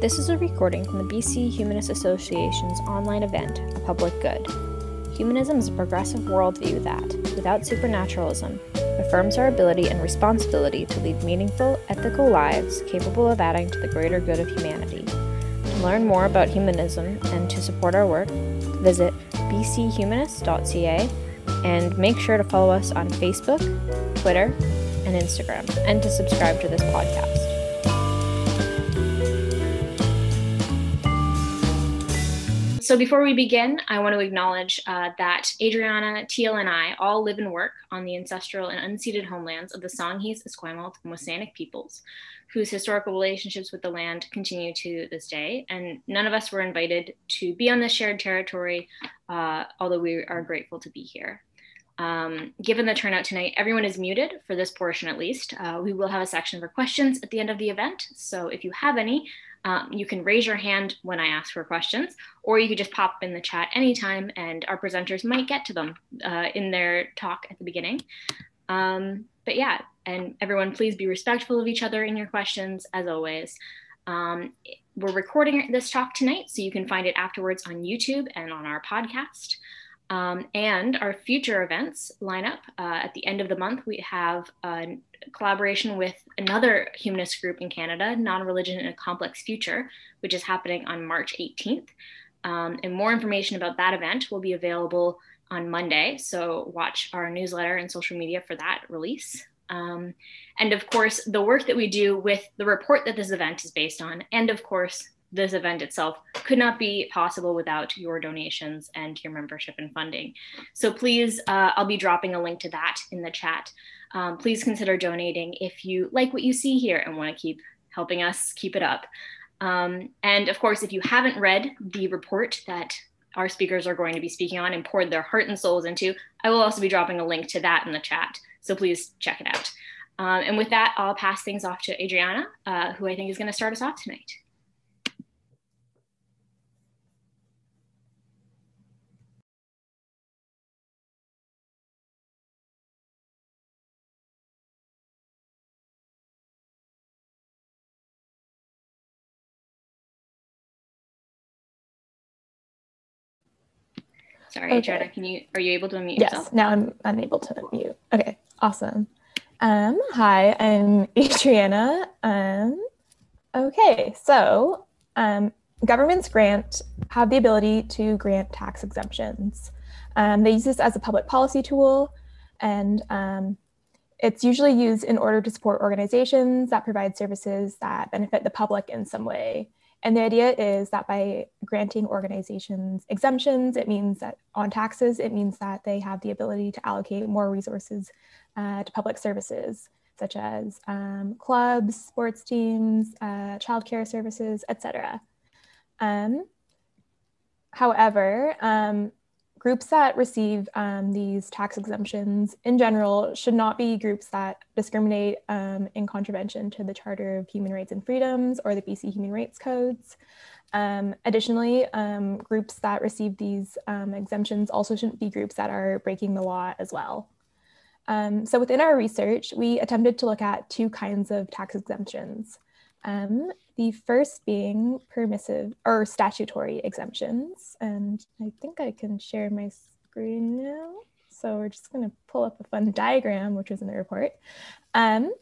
This is a recording from the BC Humanist Association's online event, A Public Good. Humanism is a progressive worldview that, without supernaturalism, affirms our ability and responsibility to lead meaningful, ethical lives capable of adding to the greater good of humanity. To learn more about humanism and to support our work, visit bchumanist.ca and make sure to follow us on Facebook, Twitter, and Instagram, and to subscribe to this podcast. So before we begin, I want to acknowledge uh, that Adriana, Teal, and I all live and work on the ancestral and unceded homelands of the Songhees, Esquimalt, and WSÁNEĆ peoples, whose historical relationships with the land continue to this day. And none of us were invited to be on this shared territory, uh, although we are grateful to be here. Um, given the turnout tonight, everyone is muted for this portion at least. Uh, we will have a section for questions at the end of the event. So if you have any, um, you can raise your hand when I ask for questions, or you could just pop in the chat anytime and our presenters might get to them uh, in their talk at the beginning. Um, but yeah, and everyone please be respectful of each other in your questions as always. Um, we're recording this talk tonight, so you can find it afterwards on YouTube and on our podcast. Um, and our future events lineup uh, at the end of the month, we have a collaboration with another humanist group in Canada, Non Religion in a Complex Future, which is happening on March 18th. Um, and more information about that event will be available on Monday. So watch our newsletter and social media for that release. Um, and of course, the work that we do with the report that this event is based on, and of course, this event itself could not be possible without your donations and your membership and funding. So please, uh, I'll be dropping a link to that in the chat. Um, please consider donating if you like what you see here and want to keep helping us keep it up. Um, and of course, if you haven't read the report that our speakers are going to be speaking on and poured their heart and souls into, I will also be dropping a link to that in the chat. So please check it out. Um, and with that, I'll pass things off to Adriana, uh, who I think is going to start us off tonight. Sorry, okay. Adriana, can you are you able to unmute yes, yourself? Yes, now I'm unable to unmute. Okay, awesome. Um, hi, I'm Adriana. Um, okay, so um, governments grant have the ability to grant tax exemptions. Um, they use this as a public policy tool, and um, it's usually used in order to support organizations that provide services that benefit the public in some way. And the idea is that by granting organizations exemptions, it means that on taxes, it means that they have the ability to allocate more resources uh, to public services, such as um, clubs, sports teams, uh, childcare services, etc. Um, however, um, groups that receive um, these tax exemptions in general should not be groups that discriminate um, in contravention to the Charter of Human Rights and Freedoms or the BC Human Rights Codes. Um, additionally, um, groups that receive these um, exemptions also shouldn't be groups that are breaking the law as well. Um, so within our research, we attempted to look at two kinds of tax exemptions. The first being permissive or statutory exemptions. And I think I can share my screen now. So we're just going to pull up a fun diagram, which was in the report. Um,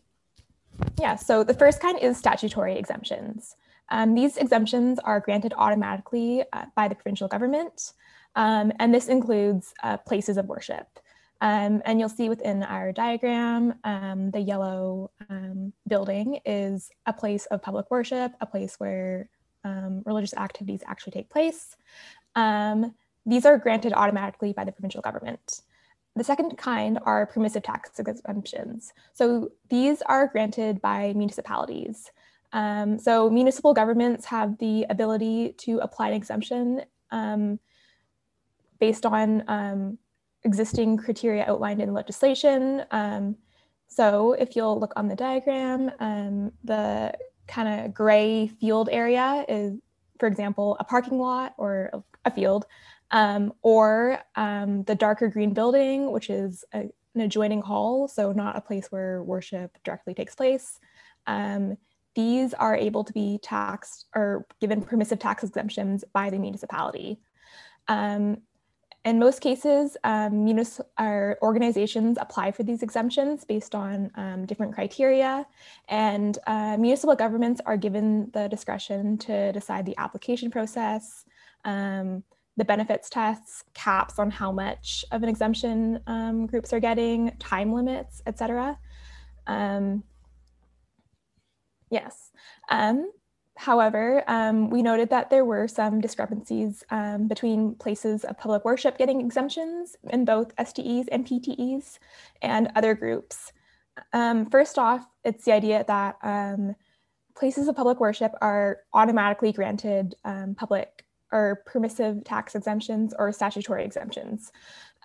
yeah, so the first kind is statutory exemptions. Um, these exemptions are granted automatically uh, by the provincial government, um, and this includes uh, places of worship. Um, and you'll see within our diagram, um, the yellow um, building is a place of public worship, a place where um, religious activities actually take place. Um, these are granted automatically by the provincial government. The second kind are permissive tax exemptions. So these are granted by municipalities. Um, so municipal governments have the ability to apply an exemption based on existing criteria outlined in legislation. Um, so if you'll look on the diagram, um, the kind of gray field area is, for example, a parking lot or a field, um, or um, the darker green building, which is a, an adjoining hall, so not a place where worship directly takes place. Um, these are able to be taxed or given permissive tax exemptions by the municipality. Um, in most cases, um, munis- our organizations apply for these exemptions based on um, different criteria, and uh, municipal governments are given the discretion to decide the application process, um, the benefits tests, caps on how much of an exemption um, groups are getting, time limits, etc. Um, yes. Um, However, um, we noted that there were some discrepancies um, between places of public worship getting exemptions in both STEs and PTEs and other groups. Um, first off, it's the idea that um, places of public worship are automatically granted um, public or permissive tax exemptions or statutory exemptions.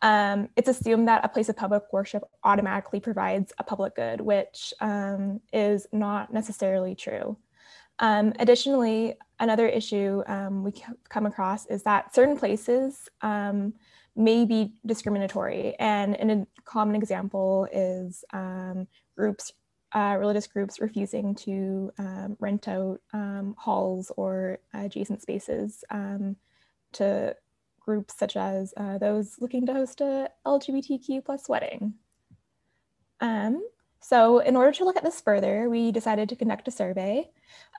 Um, it's assumed that a place of public worship automatically provides a public good, which is not necessarily true. Um, additionally, another issue um, we come across is that certain places um, may be discriminatory. And, and, a common example is um, groups, uh, religious groups refusing to um, rent out um, halls or adjacent spaces to groups such as uh, those looking to host a LGBTQ plus wedding. Um, so in order to look at this further, we decided to conduct a survey.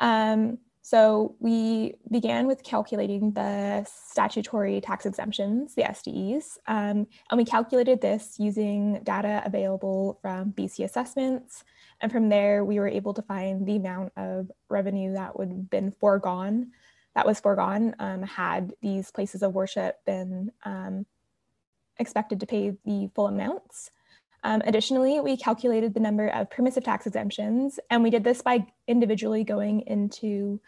Um, so we began with calculating the statutory tax exemptions, the STEs, um, and we calculated this using data available from BC assessments. And from there, we were able to find the amount of revenue that would have been foregone, that was foregone um, had these places of worship been um, expected to pay the full amounts. Um, additionally, we calculated the number of permissive tax exemptions, and we did this by individually going into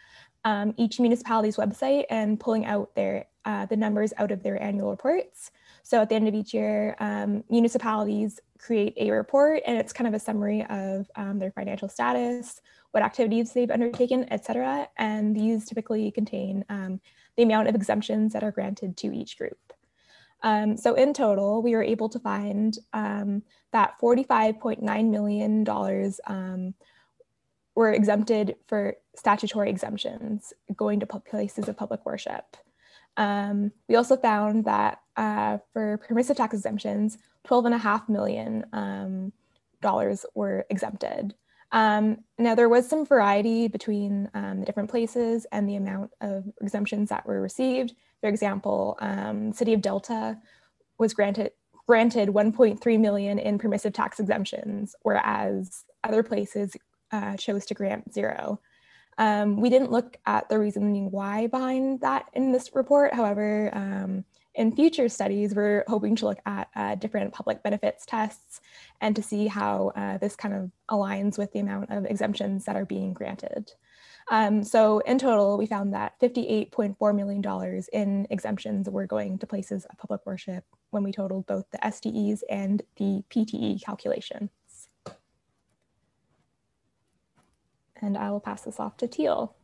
um, each municipality's website and pulling out their uh, the numbers out of their annual reports. So at the end of each year, um, municipalities create a report, and it's kind of a summary of um, their financial status, what activities they've undertaken, etc. And these typically contain um, the amount of exemptions that are granted to each group. Um, so in total, we were able to find um, that $45.9 million um, were exempted for statutory exemptions going to places of public worship. Um, we also found that uh, for permissive tax exemptions, $12.5 million um, were exempted. Um, now, there was some variety between um, the different places and the amount of exemptions that were received. For example, um, City of Delta was granted granted 1.3 million in permissive tax exemptions, whereas other places uh, chose to grant zero. Um, we didn't look at the reasoning why behind that in this report. However, um, in future studies, we're hoping to look at uh, different public benefits tests and to see how uh, this kind of aligns with the amount of exemptions that are being granted. Um, so in total, we found that $58.4 million in exemptions were going to places of public worship when we totaled both the STEs and the PTE calculations. And I will pass this off to Teal.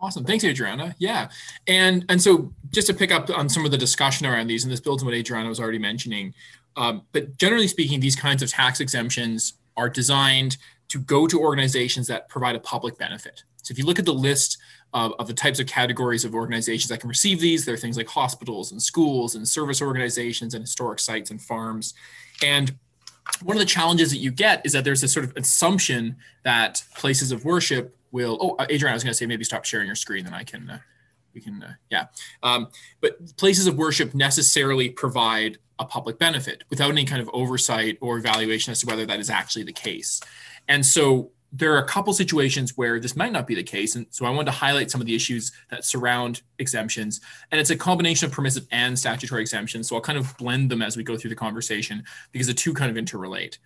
Awesome. Thanks, Adriana. Yeah. And and so just to pick up on some of the discussion around these, and this builds on what Adriana was already mentioning, um, but generally speaking, these kinds of tax exemptions are designed to go to organizations that provide a public benefit. So if you look at the list of, of, the types of categories of organizations that can receive these, there are things like hospitals and schools and service organizations and historic sites and farms. And one of the challenges that you get is that there's this sort of assumption that places of worship will, oh, uh, Adrian, I was going to say maybe stop sharing your screen, then I can, uh, we can, uh, yeah. Um, but places of worship necessarily provide a public benefit without any kind of oversight or evaluation as to whether that is actually the case. And so there are a couple situations where this might not be the case. And so I wanted to highlight some of the issues that surround exemptions. And it's a combination of permissive and statutory exemptions. So I'll kind of blend them as we go through the conversation because the two kind of interrelate.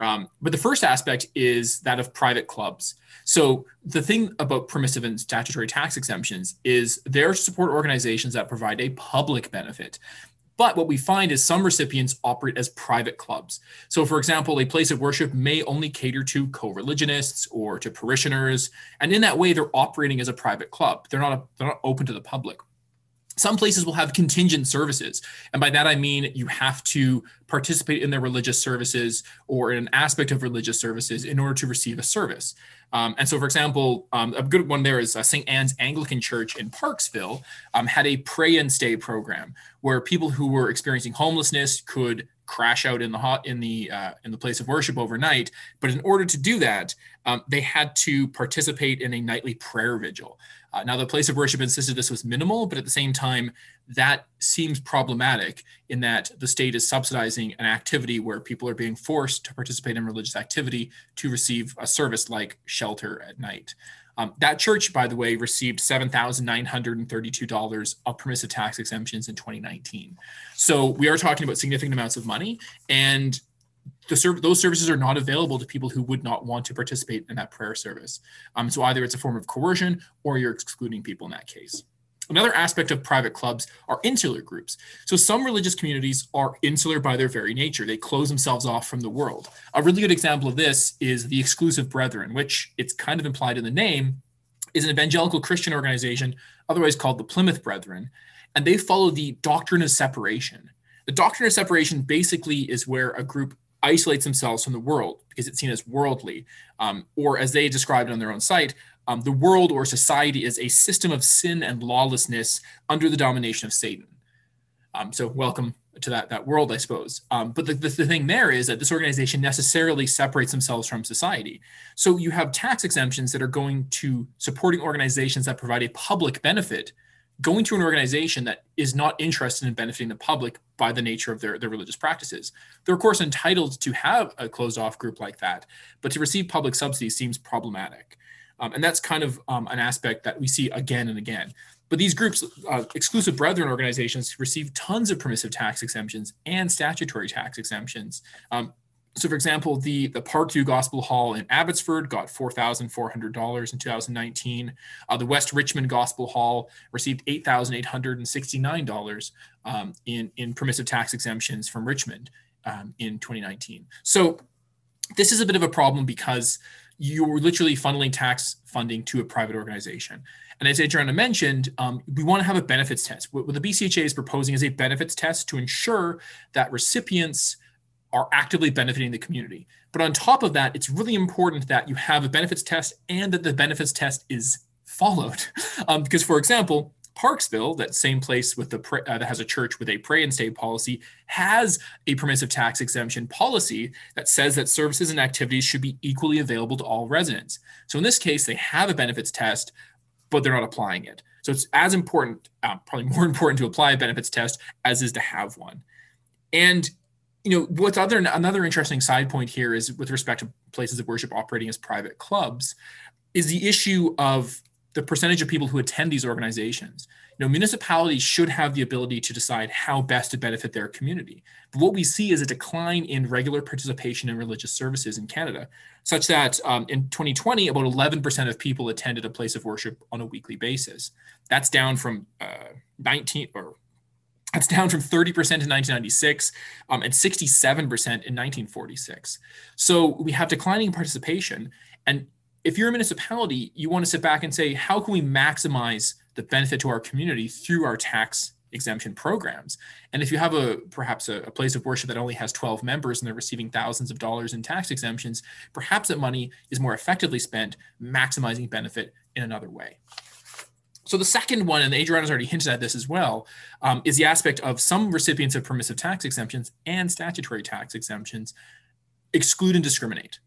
Um, but the first aspect is that of private clubs. So the thing about permissive and statutory tax exemptions is they're support organizations that provide a public benefit. But what we find is some recipients operate as private clubs. So, for example, a place of worship may only cater to co religionists or to parishioners. And in that way, they're operating as a private club. They're not, a, they're not open to the public. Some places will have contingent services. And by that, I mean you have to participate in their religious services or in an aspect of religious services in order to receive a service. Um, and so, for example, um, a good one there is uh, St. Anne's Anglican Church in Parksville um, had a pray and stay program where people who were experiencing homelessness could crash out in the hot in the uh, in the place of worship overnight. But in order to do that, um, they had to participate in a nightly prayer vigil. Uh, now, the place of worship insisted this was minimal, but at the same time, that seems problematic in that the state is subsidizing an activity where people are being forced to participate in religious activity to receive a service like shelter at night. Um, that church, by the way, received $7,932 of permissive tax exemptions in 2019. So we are talking about significant amounts of money. And serv- those services are not available to people who would not want to participate in that prayer service. Um, so either it's a form of coercion or you're excluding people in that case. Another aspect of private clubs are insular groups. So some religious communities are insular by their very nature. They close themselves off from the world. A really good example of this is the Exclusive Brethren, which it's kind of implied in the name, is an evangelical Christian organization, otherwise called the Plymouth Brethren, and they follow the doctrine of separation. The doctrine of separation basically is where a group isolates themselves from the world because it's seen as worldly, um, or as they described on their own site, um, the world or society is a system of sin and lawlessness under the domination of Satan. Um, so, welcome to that, that world, I suppose. Um, but the, the, the, thing there is that this organization necessarily separates themselves from society. So, you have tax exemptions that are going to supporting organizations that provide a public benefit going to an organization that is not interested in benefiting the public by the nature of their, their religious practices. They're, of course, entitled to have a closed off group like that, but to receive public subsidies seems problematic. Um, and that's kind of um, an aspect that we see again and again. But these groups, uh, exclusive brethren organizations, receive tons of permissive tax exemptions and statutory tax exemptions. Um, so, for example, the, the Parkview Gospel Hall in Abbotsford got $4,400 in 2019. Uh, the West Richmond Gospel Hall received $8,869 um, in, in permissive tax exemptions from Richmond um, in 2019. So, this is a bit of a problem because you're literally funneling tax funding to a private organization. And as Adriana mentioned, um, we want to have a benefits test. What, what the BCHA is proposing is a benefits test to ensure that recipients are actively benefiting the community. But on top of that, it's really important that you have a benefits test and that the benefits test is followed. Um, because, for example, Parksville, that same place with the uh, that has a church with a pray and stay policy, has a permissive tax exemption policy that says that services and activities should be equally available to all residents. So in this case, they have a benefits test, but they're not applying it. So it's as important, uh, probably more important to apply a benefits test as is to have one. And you know what's other another interesting side point here is with respect to places of worship operating as private clubs is the issue of the percentage of people who attend these organizations you know municipalities should have the ability to decide how best to benefit their community but what we see is a decline in regular participation in religious services in canada such that um, in 2020 about 11% of people attended a place of worship on a weekly basis that's down from uh, 19 or that's down from 30% in 1996 um, and 67% in 1946. So we have declining participation. And if you're a municipality, you want to sit back and say, how can we maximize the benefit to our community through our tax exemption programs? And if you have a perhaps a, a place of worship that only has 12 members and they're receiving thousands of dollars in tax exemptions, perhaps that money is more effectively spent maximizing benefit in another way. So the second one, and Adriana has already hinted at this as well, um, is the aspect of some recipients of permissive tax exemptions and statutory tax exemptions exclude and discriminate.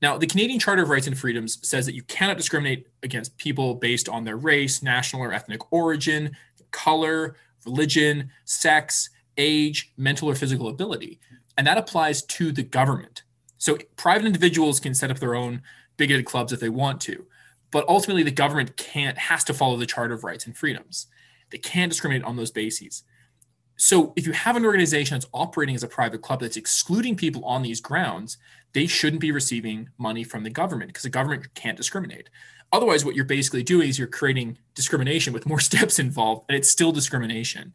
Now, the Canadian Charter of Rights and Freedoms says that you cannot discriminate against people based on their race, national or ethnic origin, color, religion, sex, age, mental or physical ability. And that applies to the government. So private individuals can set up their own bigoted clubs if they want to but ultimately the government can't has to follow the charter of rights and freedoms they can't discriminate on those bases so if you have an organization that's operating as a private club that's excluding people on these grounds they shouldn't be receiving money from the government because the government can't discriminate otherwise what you're basically doing is you're creating discrimination with more steps involved and it's still discrimination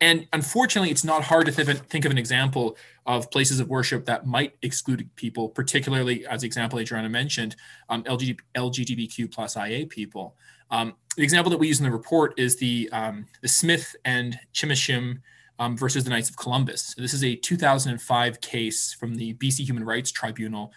and unfortunately, it's not hard to think of an example of places of worship that might exclude people, particularly as the example Adriana mentioned, um, LGBTQ plus IA people. Um, the example that we use in the report is the, um, the Smith and Chymyshyn um, versus the Knights of Columbus. So this is a 2005 case from the BC Human Rights Tribunal.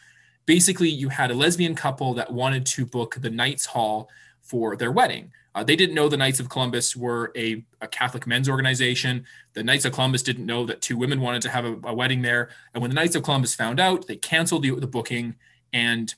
Basically, you had a lesbian couple that wanted to book the Knights Hall for their wedding. Uh, they didn't know the Knights of Columbus were a, a, Catholic men's organization. The Knights of Columbus didn't know that two women wanted to have a, a wedding there. And when the Knights of Columbus found out, they canceled the, the booking and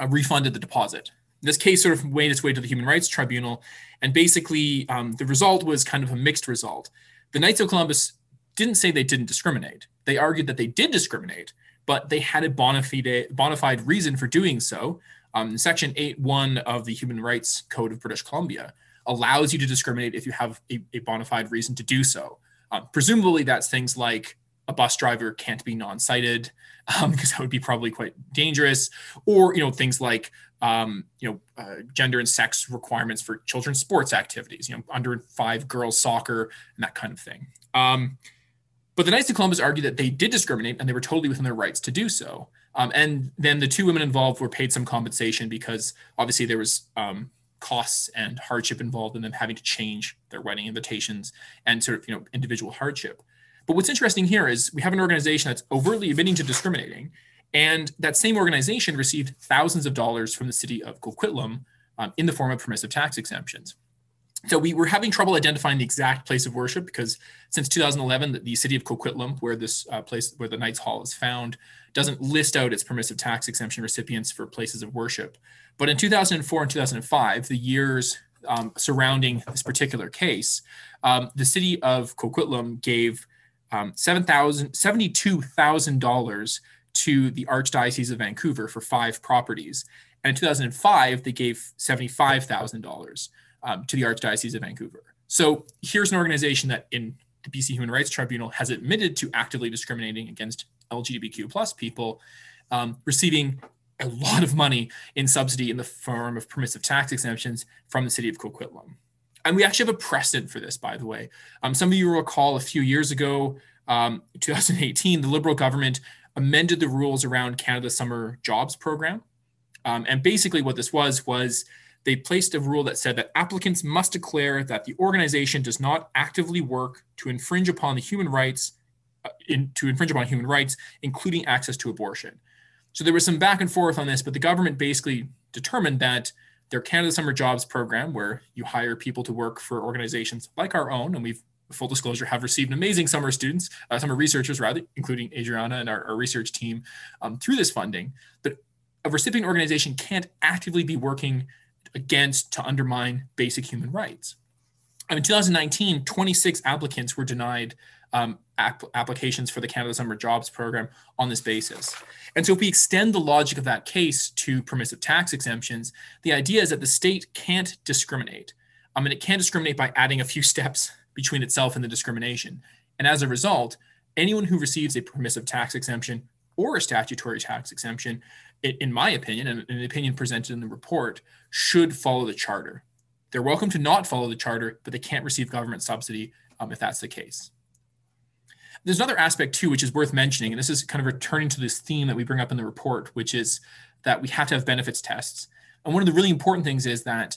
uh, refunded the deposit. This case sort of made its way to the Human Rights Tribunal. And basically, um, the result was kind of a mixed result. The Knights of Columbus didn't say they didn't discriminate. They argued that they did discriminate, but they had a bona fide, bona fide reason for doing so. Um, Section 8.1 of the Human Rights Code of British Columbia allows you to discriminate if you have a, a bona fide reason to do so. Um, presumably, that's things like a bus driver can't be non-sighted um, because that would be probably quite dangerous, or you know things like um, you know uh, gender and sex requirements for children's sports activities, you know under five girls soccer and that kind of thing. Um, but the Knights of Columbus argued that they did discriminate and they were totally within their rights to do so. Um, and then the two women involved were paid some compensation because obviously there was um, costs and hardship involved in them having to change their wedding invitations and sort of you know individual hardship. But what's interesting here is we have an organization that's overtly admitting to discriminating, and that same organization received thousands of dollars from the city of Coquitlam um, in the form of permissive tax exemptions. So we were having trouble identifying the exact place of worship because since 2011, the, the city of Coquitlam, where this uh, place, where the Knights Hall is found, doesn't list out its permissive tax exemption recipients for places of worship. But in 2004 and 2005, the years um, surrounding this particular case, um, the city of Coquitlam gave um, $72,000 to the Archdiocese of Vancouver for five properties. And in 2005, they gave $75,000 um, to the Archdiocese of Vancouver. So here's an organization that in the BC Human Rights Tribunal has admitted to actively discriminating against LGBTQ plus people, um, receiving a lot of money in subsidy in the form of permissive tax exemptions from the city of Coquitlam. And we actually have a precedent for this, by the way. Um, some of you will recall a few years ago, um, 2018, the Liberal government amended the rules around Canada's Summer Jobs Program. Um, and basically, what this was was they placed a rule that said that applicants must declare that the organization does not actively work to infringe upon the human rights, uh, in, to infringe upon human rights, including access to abortion. So there was some back and forth on this, but the government basically determined that their Canada Summer Jobs program, where you hire people to work for organizations like our own, and we've full disclosure have received amazing summer students, uh, summer researchers rather, including Adriana and our, our research team um, through this funding. But a recipient organization can't actively be working against to undermine basic human rights. in 2019, 26 applicants were denied um, ap- applications for the Canada Summer Jobs Program on this basis. And so, if we extend the logic of that case to permissive tax exemptions, the idea is that the state can't discriminate. I mean, it can't discriminate by adding a few steps between itself and the discrimination. And as a result, anyone who receives a permissive tax exemption or a statutory tax exemption in my opinion, and an opinion presented in the report, should follow the charter. They're welcome to not follow the charter, but they can't receive government subsidy um, if that's the case. There's another aspect too, which is worth mentioning, and this is kind of returning to this theme that we bring up in the report, which is that we have to have benefits tests. And one of the really important things is that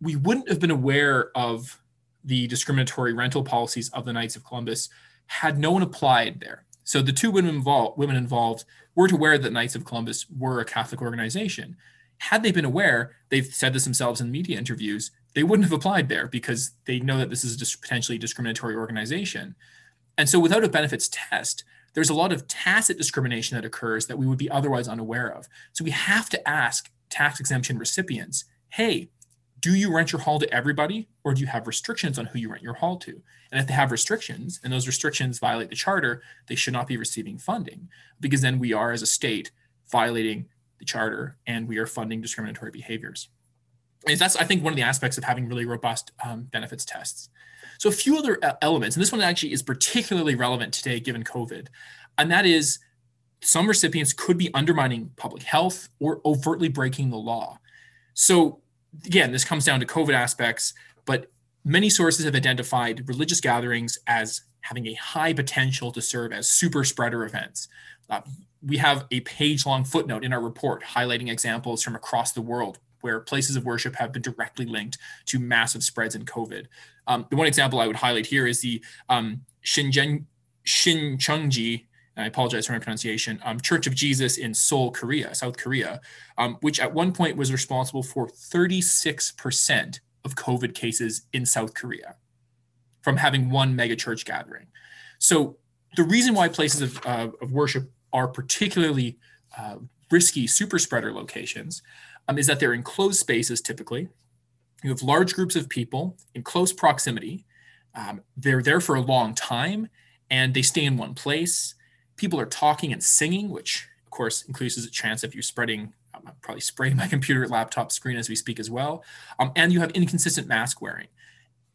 we wouldn't have been aware of the discriminatory rental policies of the Knights of Columbus had no one applied there. So the two women involved, women involved weren't aware that Knights of Columbus were a Catholic organization. Had they been aware, they've said this themselves in media interviews, they wouldn't have applied there because they know that this is a potentially discriminatory organization. And so without a benefits test, there's a lot of tacit discrimination that occurs that we would be otherwise unaware of. So we have to ask tax exemption recipients, hey, do you rent your hall to everybody or do you have restrictions on who you rent your hall to? And if they have restrictions and those restrictions violate the charter they should not be receiving funding because then we are as a state violating the charter and we are funding discriminatory behaviors. And that's i think one of the aspects of having really robust um, benefits tests. So a few other uh, elements and this one actually is particularly relevant today given covid and that is some recipients could be undermining public health or overtly breaking the law. So again, this comes down to COVID aspects, but many sources have identified religious gatherings as having a high potential to serve as super spreader events. Uh, we have a page long footnote in our report highlighting examples from across the world where places of worship have been directly linked to massive spreads in COVID. Um, the one example I would highlight here is the um, Shinjen, Shincheonji I apologize for my pronunciation, um, Church of Jesus in Seoul, Korea, South Korea, um, which at one point was responsible for 36% of COVID cases in South Korea from having one mega church gathering. So the reason why places of, uh, of worship are particularly uh, risky super spreader locations um, is that they're in closed spaces typically. You have large groups of people in close proximity. Um, they're there for a long time and they stay in one place. People are talking and singing, which of course increases the chance if you're spreading. I'm probably spraying my computer laptop screen as we speak as well. Um, and you have inconsistent mask wearing.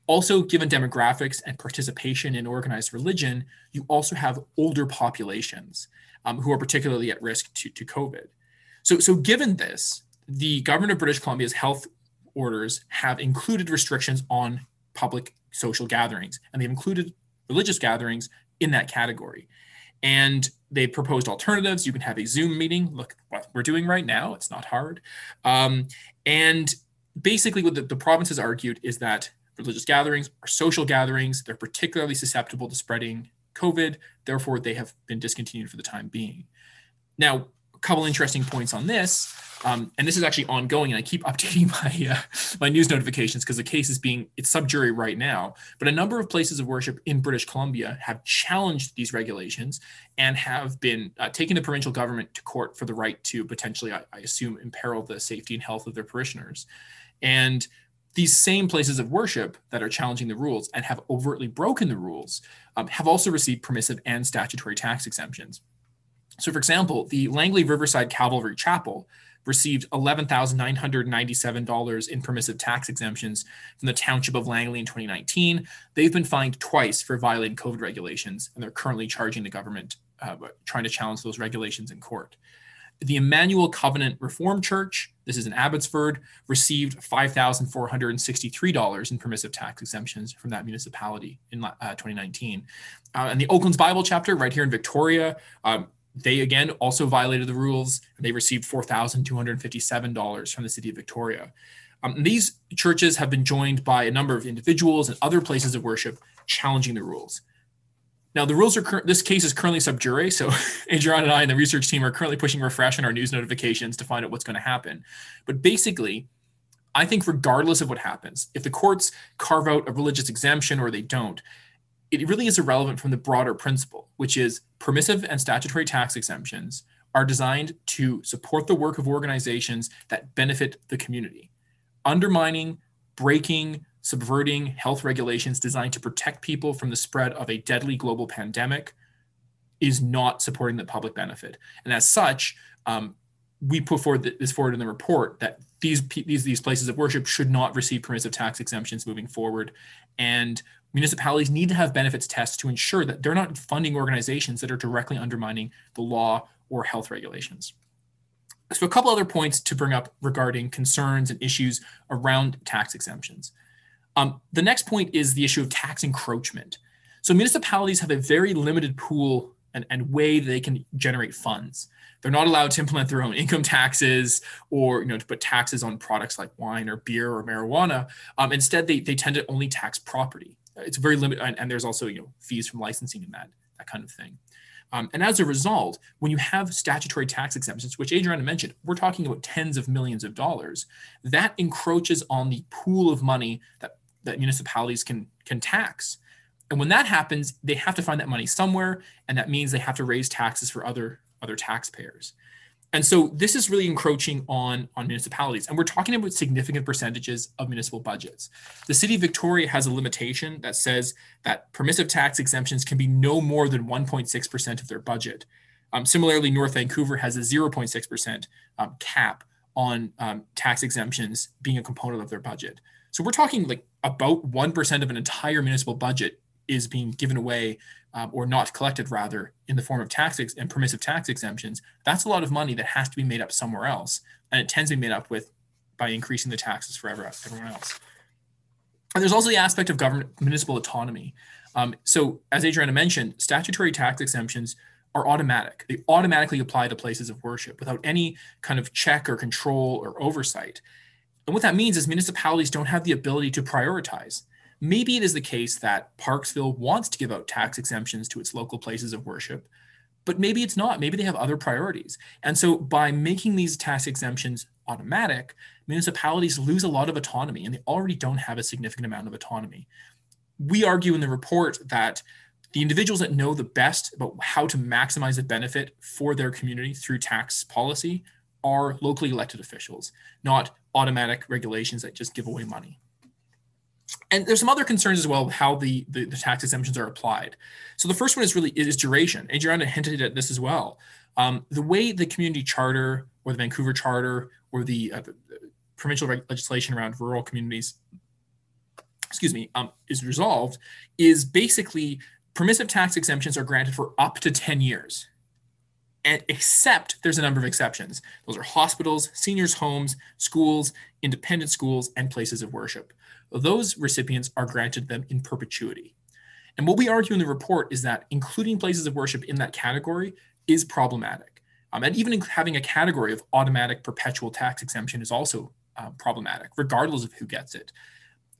Also, given demographics and participation in organized religion, you also have older populations um, who are particularly at risk to, to COVID. So, so given this, the government of British Columbia's health orders have included restrictions on public social gatherings, and they've included religious gatherings in that category. And they proposed alternatives. You can have a Zoom meeting. Look what we're doing right now. It's not hard. Um, and basically, what the, the province has argued is that religious gatherings are social gatherings. They're particularly susceptible to spreading COVID. Therefore, they have been discontinued for the time being. Now, couple interesting points on this, um, and this is actually ongoing, and I keep updating my uh, my news notifications because the case is being it's sub judice right now. But a number of places of worship in British Columbia have challenged these regulations and have been uh, taking the provincial government to court for the right to potentially, I, I assume, imperil the safety and health of their parishioners. And these same places of worship that are challenging the rules and have overtly broken the rules um, have also received permissive and statutory tax exemptions. So, for example, the Langley Riverside Calvary Chapel received $11,997 in permissive tax exemptions from the Township of Langley in 2019. They've been fined twice for violating COVID regulations, and they're currently charging the government, uh, trying to challenge those regulations in court. The Immanuel Covenant Reformed Church, this is in Abbotsford, received $5,463 in permissive tax exemptions from that municipality in uh, 2019. Uh, and the Oaklands Bible Chapter, right here in Victoria, um, they again also violated the rules. They received $4,257 from the city of Victoria. Um, these churches have been joined by a number of individuals and other places of worship challenging the rules. Now, the rules are cur- this case is currently sub judice, so Adriana and I and the research team are currently pushing refresh on our news notifications to find out what's going to happen. But basically, I think regardless of what happens, if the courts carve out a religious exemption or they don't, it really is irrelevant from the broader principle, which is permissive and statutory tax exemptions are designed to support the work of organizations that benefit the community. Undermining, breaking, subverting health regulations designed to protect people from the spread of a deadly global pandemic is not supporting the public benefit. And as such, um, we put forward this forward in the report that these, these these places of worship should not receive permissive tax exemptions moving forward, and municipalities need to have benefits tests to ensure that they're not funding organizations that are directly undermining the law or health regulations. So a couple other points to bring up regarding concerns and issues around tax exemptions. Um, the next point is the issue of tax encroachment. So municipalities have a very limited pool and, and way they can generate funds. They're not allowed to implement their own income taxes or you know to put taxes on products like wine or beer or marijuana. Um, instead, they, they tend to only tax property. It's very limited, and, and, there's also you know fees from licensing and that that kind of thing. Um, and as a result, when you have statutory tax exemptions, which Adriana mentioned, we're talking about tens of millions of dollars, that encroaches on the pool of money that that municipalities can can tax. And when that happens, they have to find that money somewhere, and that means they have to raise taxes for other other taxpayers. And so this is really encroaching on, on municipalities. And we're talking about significant percentages of municipal budgets. The city of Victoria has a limitation that says that permissive tax exemptions can be no more than 1.6% of their budget. Um, similarly, North Vancouver has a 0.6% um, cap on um, tax exemptions being a component of their budget. So we're talking like about 1% of an entire municipal budget is being given away um, or not collected rather in the form of tax ex- and permissive tax exemptions. That's a lot of money that has to be made up somewhere else. And it tends to be made up with by increasing the taxes for everyone else. And there's also the aspect of government municipal autonomy. Um, so as Adriana mentioned, statutory tax exemptions are automatic. They automatically apply to places of worship without any kind of check or control or oversight. And what that means is municipalities don't have the ability to prioritize. Maybe it is the case that Parksville wants to give out tax exemptions to its local places of worship, but maybe it's not. Maybe they have other priorities. And so by making these tax exemptions automatic, municipalities lose a lot of autonomy and they already don't have a significant amount of autonomy. We argue in the report that the individuals that know the best about how to maximize the benefit for their community through tax policy are locally elected officials, not automatic regulations that just give away money. And there's some other concerns as well how the, the, the tax exemptions are applied. So the first one is really is duration. Adriana hinted at this as well. Um, the way the community charter or the Vancouver charter or the, uh, the provincial legislation around rural communities, excuse me, um, is resolved is basically permissive tax exemptions are granted for up to 10 years and except there's a number of exceptions. Those are hospitals, seniors' homes, schools, independent schools, and places of worship. Those recipients are granted them in perpetuity. And what we argue in the report is that including places of worship in that category is problematic. Um, and even having a category of automatic perpetual tax exemption is also uh, problematic, regardless of who gets it,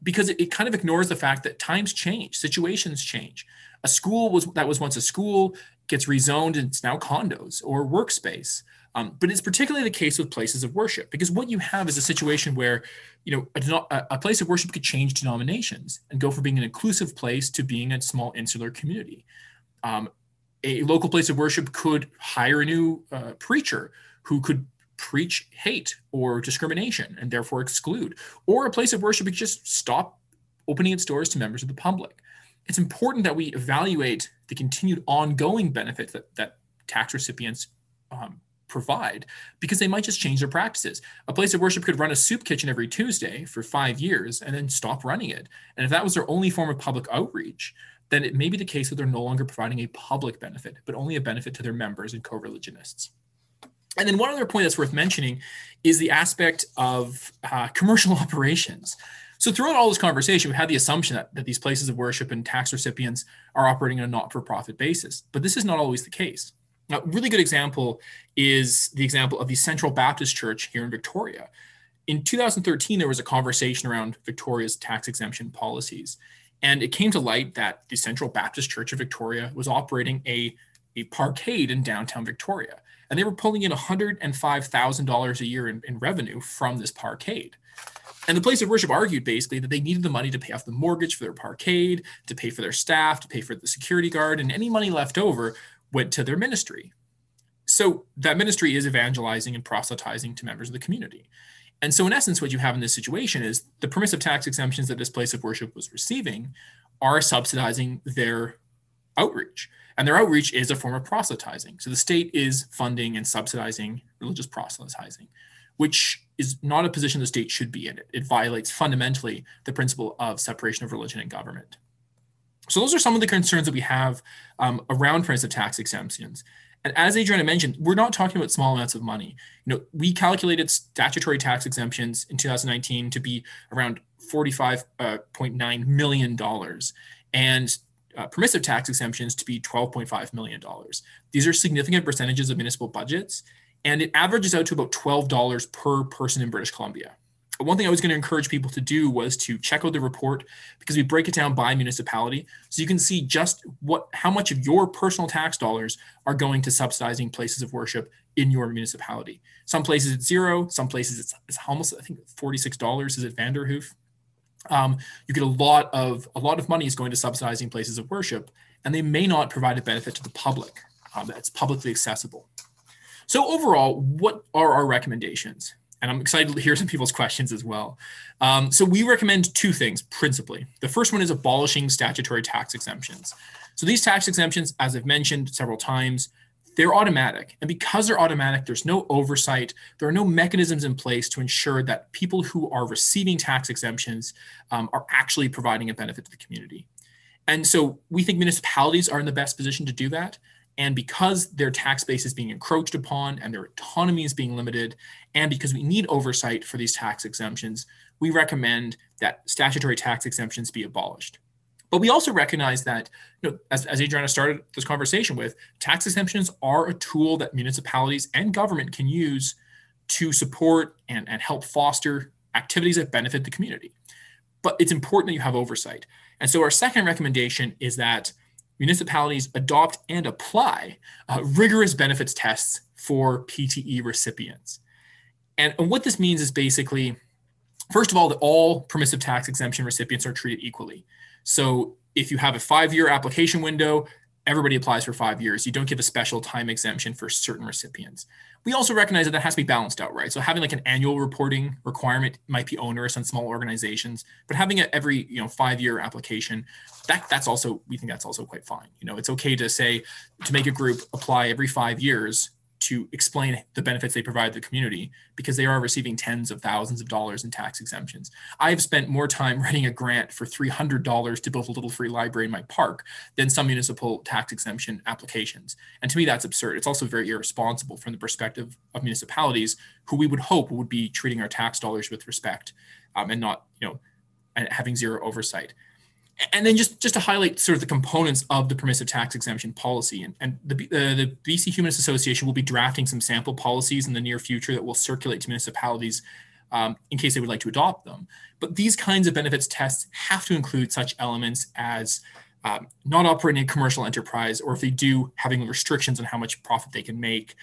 because it, it kind of ignores the fact that times change, situations change. A school was that was once a school gets rezoned and it's now condos or workspace. Um, but it's particularly the case with places of worship because what you have is a situation where, you know, a, a, place of worship could change denominations and go from being an inclusive place to being a small insular community. Um, a local place of worship could hire a new uh, preacher who could preach hate or discrimination and therefore exclude, or a place of worship could just stop opening its doors to members of the public it's important that we evaluate the continued ongoing benefits that, that tax recipients um, provide because they might just change their practices. A place of worship could run a soup kitchen every Tuesday for five years and then stop running it. And if that was their only form of public outreach, then it may be the case that they're no longer providing a public benefit, but only a benefit to their members and co religionists. And then one other point that's worth mentioning is the aspect of uh, commercial operations. So throughout all this conversation, we had the assumption that, that these places of worship and tax recipients are operating on a not-for-profit basis, but this is not always the case. A really good example is the example of the Central Baptist Church here in Victoria. In 2013, there was a conversation around Victoria's tax exemption policies, and it came to light that the Central Baptist Church of Victoria was operating a, a parkade in downtown Victoria, and they were pulling in $105,000 a year in, in revenue from this parkade. And the place of worship argued basically that they needed the money to pay off the mortgage for their parkade, to pay for their staff, to pay for the security guard, and any money left over went to their ministry. So that ministry is evangelizing and proselytizing to members of the community. And so, in essence, what you have in this situation is the permissive tax exemptions that this place of worship was receiving are subsidizing their outreach. And their outreach is a form of proselytizing. So the state is funding and subsidizing religious proselytizing which is not a position the state should be in. It, it violates fundamentally the principle of separation of religion and government. So those are some of the concerns that we have um, around permissive tax exemptions. And as Adriana mentioned, we're not talking about small amounts of money. You know, we calculated statutory tax exemptions in 2019 to be around $45.9 uh, million and uh, permissive tax exemptions to be $12.5 million. These are significant percentages of municipal budgets and it averages out to about $12 per person in British Columbia. One thing I was going to encourage people to do was to check out the report because we break it down by municipality so you can see just what how much of your personal tax dollars are going to subsidizing places of worship in your municipality. Some places it's zero, some places it's, it's almost I think $46 is at Vanderhoof. Um, you get a lot of a lot of money is going to subsidizing places of worship, and they may not provide a benefit to the public um, that's publicly accessible. So overall, what are our recommendations? And I'm excited to hear some people's questions as well. Um, so we recommend two things principally. The first one is abolishing statutory tax exemptions. So these tax exemptions, as I've mentioned several times, they're automatic. And because they're automatic, there's no oversight. There are no mechanisms in place to ensure that people who are receiving tax exemptions um, are actually providing a benefit to the community. And so we think municipalities are in the best position to do that. And because their tax base is being encroached upon and their autonomy is being limited, and because we need oversight for these tax exemptions, we recommend that statutory tax exemptions be abolished. But we also recognize that, you know, as, as Adriana started this conversation with, tax exemptions are a tool that municipalities and government can use to support and, and help foster activities that benefit the community. But it's important that you have oversight. And so our second recommendation is that municipalities adopt and apply uh, rigorous benefits tests for PTE recipients. And, and what this means is basically, first of all, that all permissive tax exemption recipients are treated equally. So if you have a five year application window, everybody applies for five years. You don't give a special time exemption for certain recipients. We also recognize that that has to be balanced out, right? So having like an annual reporting requirement might be onerous on small organizations, but having it every you know five year application, that that's also we think that's also quite fine. You know, it's okay to say to make a group apply every five years to explain the benefits they provide the community because they are receiving tens of thousands of dollars in tax exemptions. I've spent more time writing a grant for $300 to build a little free library in my park than some municipal tax exemption applications. And to me, that's absurd. It's also very irresponsible from the perspective of municipalities who we would hope would be treating our tax dollars with respect um, and not, you know, having zero oversight and then just just to highlight sort of the components of the permissive tax exemption policy and, and the, uh, the bc humanist association will be drafting some sample policies in the near future that will circulate to municipalities um, in case they would like to adopt them. But these kinds of benefits tests have to include such elements as um, not operating a commercial enterprise or if they do having restrictions on how much profit they can make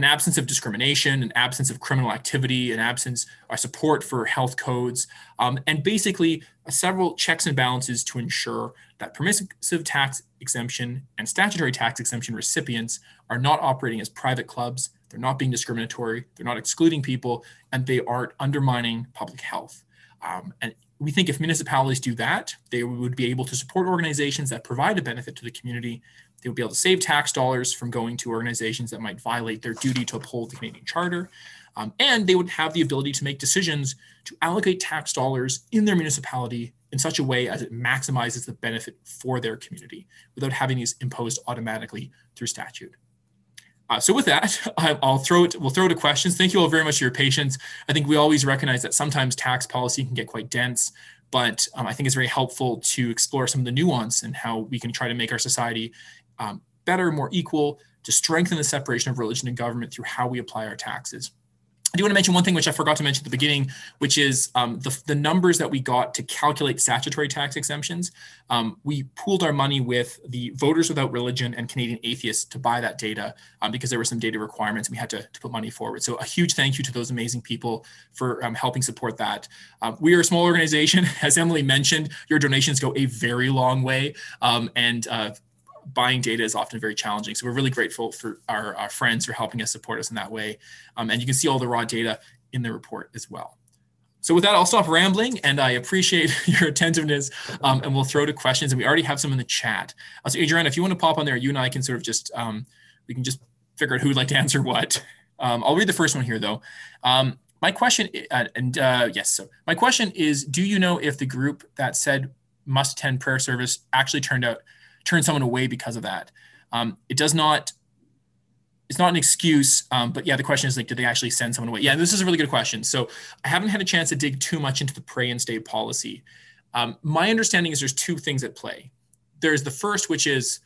an absence of discrimination, an absence of criminal activity, an absence of support for health codes, um, and basically uh, several checks and balances to ensure that permissive tax exemption and statutory tax exemption recipients are not operating as private clubs, they're not being discriminatory, they're not excluding people, and they aren't undermining public health. Um, and we think if municipalities do that, they would be able to support organizations that provide a benefit to the community they would be able to save tax dollars from going to organizations that might violate their duty to uphold the Canadian Charter. Um, and they would have the ability to make decisions to allocate tax dollars in their municipality in such a way as it maximizes the benefit for their community without having these imposed automatically through statute. Uh, so with that, I'll throw it. We'll throw to questions. Thank you all very much for your patience. I think we always recognize that sometimes tax policy can get quite dense, but um, I think it's very helpful to explore some of the nuance and how we can try to make our society um, better, more equal, to strengthen the separation of religion and government through how we apply our taxes. I do want to mention one thing which I forgot to mention at the beginning, which is um, the, the numbers that we got to calculate statutory tax exemptions. Um, we pooled our money with the Voters Without Religion and Canadian Atheists to buy that data um, because there were some data requirements and we had to, to, put money forward. So a huge thank you to those amazing people for um, helping support that. Um, we are a small organization. As Emily mentioned, your donations go a very long way. Um, and uh, buying data is often very challenging. So we're really grateful for our, our friends for helping us support us in that way. Um, and you can see all the raw data in the report as well. So with that, I'll stop rambling and I appreciate your attentiveness um, and we'll throw to questions and we already have some in the chat. Uh, so Adriana, if you want to pop on there, you and I can sort of just, um, we can just figure out who would like to answer what. Um, I'll read the first one here though. Um, my question, uh, and uh, yes, so my question is, do you know if the group that said must attend prayer service actually turned out turn someone away because of that. Um, it does not it's not an excuse, um, but yeah, the question is like, did they actually send someone away? Yeah, this is a really good question. So I haven't had a chance to dig too much into the pray and stay policy. Um, my understanding is there's two things at play. There's the first, which is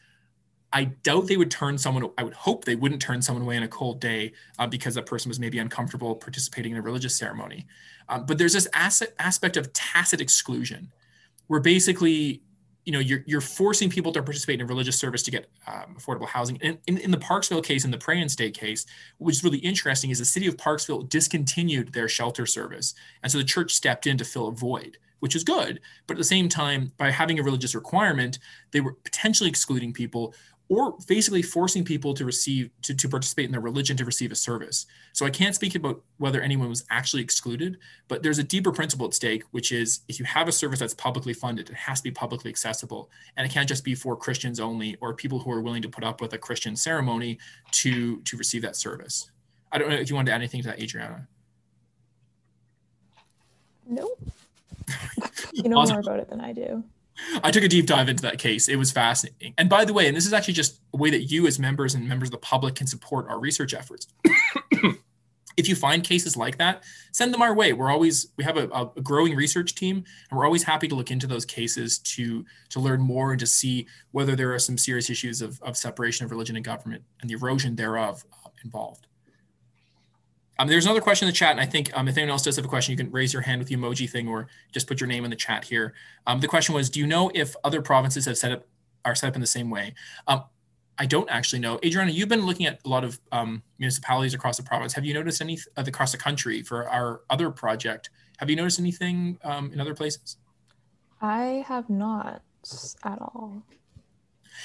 I doubt they would turn someone. I would hope they wouldn't turn someone away on a cold day uh, because that person was maybe uncomfortable participating in a religious ceremony. Um, but there's this aspect of tacit exclusion, where basically you know you're, you're forcing people to participate in a religious service to get um, affordable housing. In, in, in, the parksville case in the pray and stay case is really interesting is the city of parksville discontinued their shelter service. And so the church stepped in to fill a void which is good. But at the same time by having a religious requirement they were potentially excluding people or basically forcing people to receive to, to participate in their religion to receive a service. So i can't speak about whether anyone was actually excluded but there's a deeper principle at stake which is if you have a service that's publicly funded it has to be publicly accessible. And it can't just be for christians only or people who are willing to put up with a christian ceremony to to receive that service. I don't know if you wanted to add anything to that adriana. No you know awesome. more about it than i do I took a deep dive into that case. It was fascinating. And by the way, and this is actually just a way that you, as members and members of the public, can support our research efforts. if you find cases like that, send them our way. We're always we have a, a, growing research team, and we're always happy to look into those cases to to learn more and to see whether there are some serious issues of, of separation of religion and government and the erosion thereof uh, involved. Um, there's another question in the chat, and I think um, if anyone else does have a question, you can raise your hand with the emoji thing or just put your name in the chat here. Um, the question was, do you know if other provinces have set up are set up in the same way? Um, I don't actually know. Adriana, you've been looking at a lot of um, municipalities across the province. Have you noticed any uh, across the country for our other project? Have you noticed anything um, in other places? I have not at all.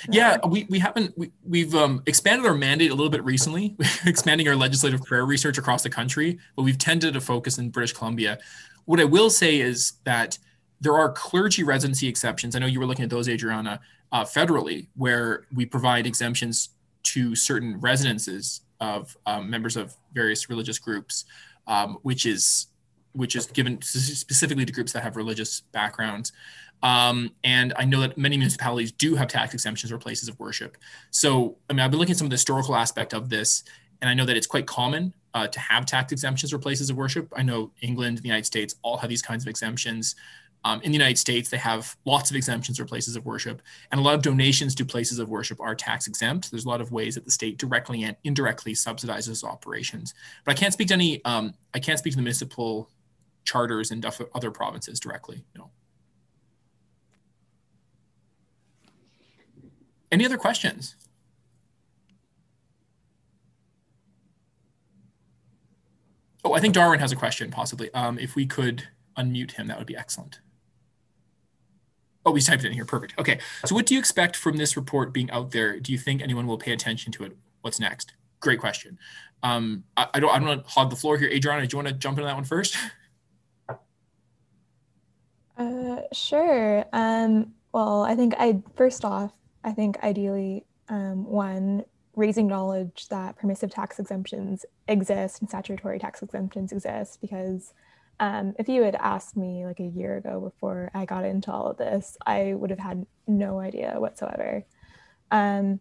Yeah, we, we haven't we, we've um, expanded our mandate a little bit recently, expanding our legislative prayer research across the country, but we've tended to focus in British Columbia. What I will say is that there are clergy residency exceptions. I know you were looking at those, Adriana, uh, federally, where we provide exemptions to certain residences of um, members of various religious groups, um, which is which is given specifically to groups that have religious backgrounds. Um, and I know that many municipalities do have tax exemptions or places of worship. So, I mean, I've been looking at some of the historical aspect of this, and I know that it's quite common uh, to have tax exemptions or places of worship. I know England, the United States, all have these kinds of exemptions. Um, in the United States, they have lots of exemptions for places of worship, and a lot of donations to places of worship are tax exempt. There's a lot of ways that the state directly and indirectly subsidizes operations. But I can't speak to any. Um, I can't speak to the municipal charters in other provinces directly. No. Any other questions? Oh, I think Darwin has a question, possibly. Um, if we could unmute him, that would be excellent. Oh, we typed it in here. Perfect. Okay. So what do you expect from this report being out there? Do you think anyone will pay attention to it? What's next? Great question. Um, I, I, don't, I don't want to hog the floor here. Adriana, do you want to jump into that one first? Uh, sure. Um, well, I think I, first off, I think ideally, um, one, raising knowledge that permissive tax exemptions exist and statutory tax exemptions exist because um, if you had asked me like a year ago before I got into all of this, I would have had no idea whatsoever. Um,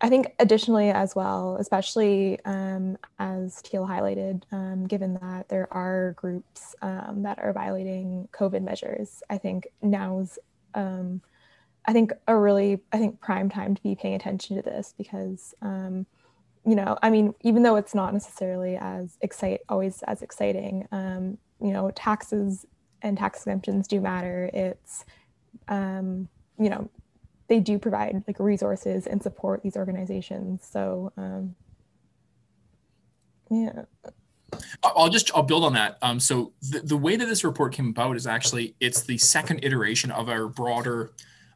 I think additionally as well, especially um, as Teal highlighted, um, given that there are groups um, that are violating COVID measures, I think now's um, I think a really I think prime time to be paying attention to this because um, you know I mean even though it's not necessarily as excite always as exciting um, you know taxes and tax exemptions do matter. It's um, you know they do provide like resources and support these organizations. So um, yeah. I'll just I'll build on that. Um, so the, the way that this report came about is actually it's the second iteration of our broader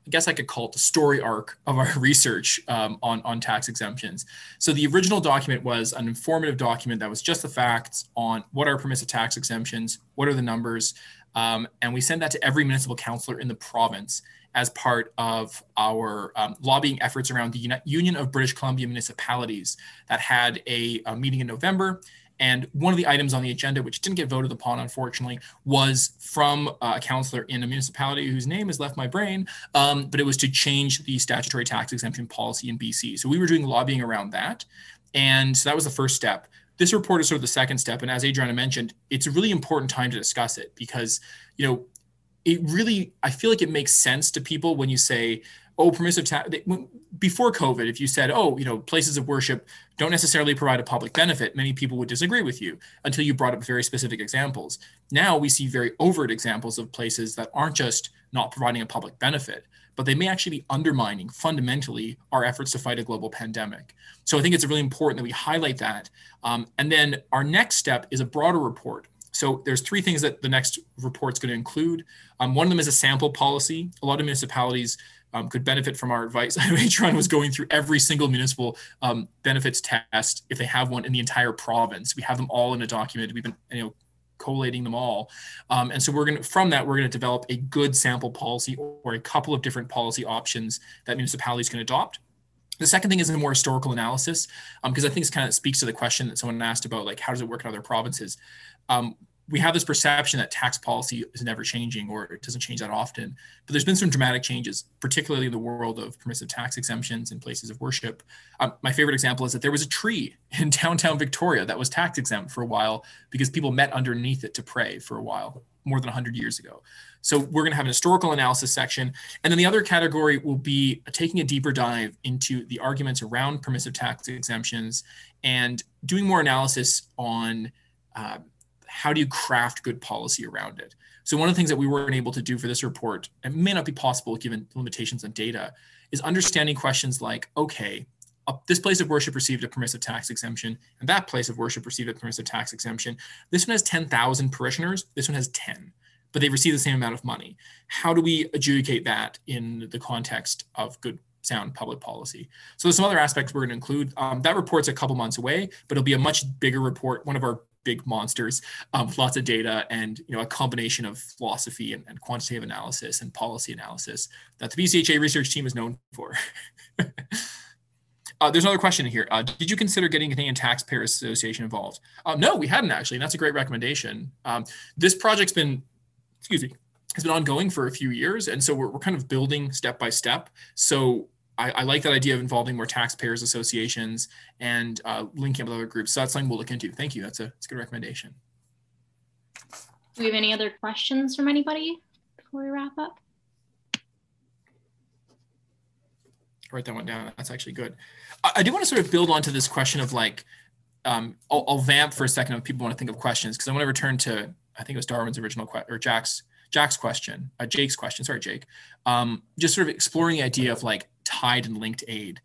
I guess I could call it the story arc of our research um, on, on tax exemptions. So the original document was an informative document that was just the facts on what are permissive tax exemptions, what are the numbers, um, and we sent that to every municipal councillor in the province as part of our um, lobbying efforts around the Union of British Columbia Municipalities that had a, a meeting in November and one of the items on the agenda, which didn't get voted upon, unfortunately, was from uh, a councillor in a municipality whose name has left my brain, um, but it was to change the statutory tax exemption policy in BC. So we were doing lobbying around that. And so that was the first step. This report is sort of the second step. And as Adriana mentioned, it's a really important time to discuss it because, you know, it really, I feel like it makes sense to people when you say, oh, permissive tax. Before COVID, if you said, oh, you know, places of worship don't necessarily provide a public benefit, many people would disagree with you until you brought up very specific examples. Now we see very overt examples of places that aren't just not providing a public benefit, but they may actually be undermining fundamentally our efforts to fight a global pandemic. So I think it's really important that we highlight that. Um, and then our next step is a broader report. So there's three things that the next report is going to include. Um, one of them is a sample policy. A lot of municipalities um, could benefit from our advice. Adriana was going through every single municipal um, benefits test if they have one in the entire province. We have them all in a document. We've been you know collating them all, um, and so we're going to from that we're going to develop a good sample policy or a couple of different policy options that municipalities can adopt. The second thing is a more historical analysis, because um, I think it kind of speaks to the question that someone asked about, like how does it work in other provinces. Um, we have this perception that tax policy is never changing or it doesn't change that often. But there's been some dramatic changes, particularly in the world of permissive tax exemptions and places of worship. Um, my favorite example is that there was a tree in downtown Victoria that was tax exempt for a while because people met underneath it to pray for a while. more than 100 years ago. So we're going to have an historical analysis section. And then the other category will be taking a deeper dive into the arguments around permissive tax exemptions and doing more analysis on uh, how do you craft good policy around it. So one of the things that we weren't able to do for this report, and may not be possible given limitations on data, is understanding questions like, okay, this place of worship received a permissive tax exemption, and that place of worship received a permissive tax exemption. This one has 10,000 parishioners, this one has 10, but they receive the same amount of money. How do we adjudicate that in the context of good sound public policy. So there's some other aspects we're going to include. Um, that report's a couple months away, but it'll be a much bigger report, one of our big monsters um, with lots of data and you know a combination of philosophy and, and quantitative analysis and policy analysis that the BCHA research team is known for. Uh, there's another question here. Uh, did you consider getting Canadian Taxpayers Association involved? Uh, no, we hadn't actually. And that's a great recommendation. Um, this project's been, excuse me, has been ongoing for a few years, and so we're, we're kind of building step by step. So I, I, like that idea of involving more taxpayers associations and uh, linking up with other groups. So that's something we'll look into. Thank you. That's a, that's a good recommendation. Do we have any other questions from anybody before we wrap up? write that one down. That's actually good. I, I do want to sort of build onto this question of like, um, I'll, I'll, vamp for a second if people want to think of questions because I want to return to I think it was Darwin's original question or Jack's Jack's question, uh, Jake's question. Sorry, Jake. Um, just sort of exploring the idea of like tied and linked aid.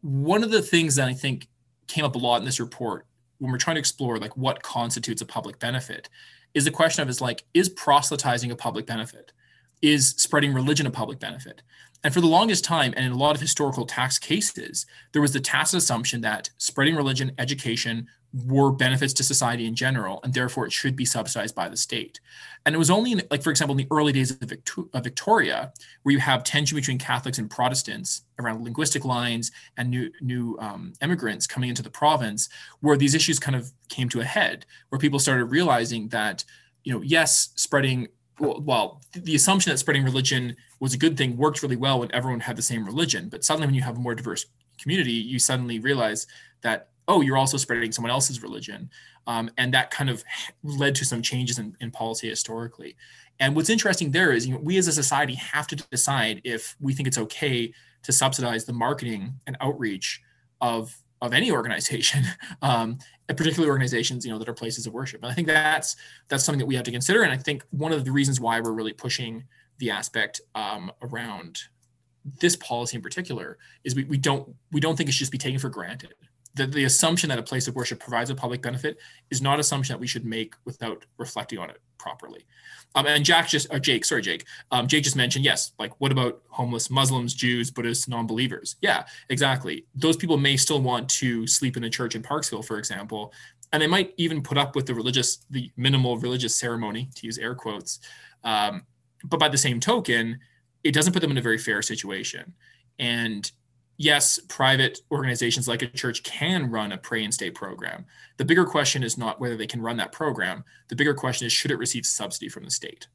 One of the things that I think came up a lot in this report when we're trying to explore like what constitutes a public benefit is the question of is like is proselytizing a public benefit is spreading religion a public benefit and for the longest time, and in a lot of historical tax cases, there was the tacit assumption that spreading religion, education were benefits to society in general, and therefore it should be subsidized by the state. And it was only, in, like, for example, in the early days of, Victor- of Victoria, where you have tension between Catholics and Protestants around linguistic lines and new, new um, immigrants coming into the province, where these issues kind of came to a head, where people started realizing that, you know, yes, spreading well, the assumption that spreading religion was a good thing worked really well when everyone had the same religion. But suddenly, when you have a more diverse community, you suddenly realize that, oh, you're also spreading someone else's religion. Um, and that kind of led to some changes in, in policy historically. And what's interesting there is, you know, we as a society have to decide if we think it's okay to subsidize the marketing and outreach of of any organization, um, particularly organizations you know that are places of worship. And I think that's that's something that we have to consider. And I think one of the reasons why we're really pushing the aspect um, around this policy in particular is we, we don't we don't think it should just be taken for granted. The, the assumption that a place of worship provides a public benefit is not an assumption that we should make without reflecting on it properly. Um, and Jack just, or Jake, sorry, Jake. Um, Jake just mentioned, yes, like what about homeless Muslims, Jews, Buddhists, non-believers? Yeah, exactly. Those people may still want to sleep in a church in Parksville, for example, and they might even put up with the religious, the minimal religious ceremony, to use air quotes. Um, but by the same token, it doesn't put them in a very fair situation. And yes, private organizations like a church can run a pray and stay program. The bigger question is not whether they can run that program. The bigger question is should it receive subsidy from the state?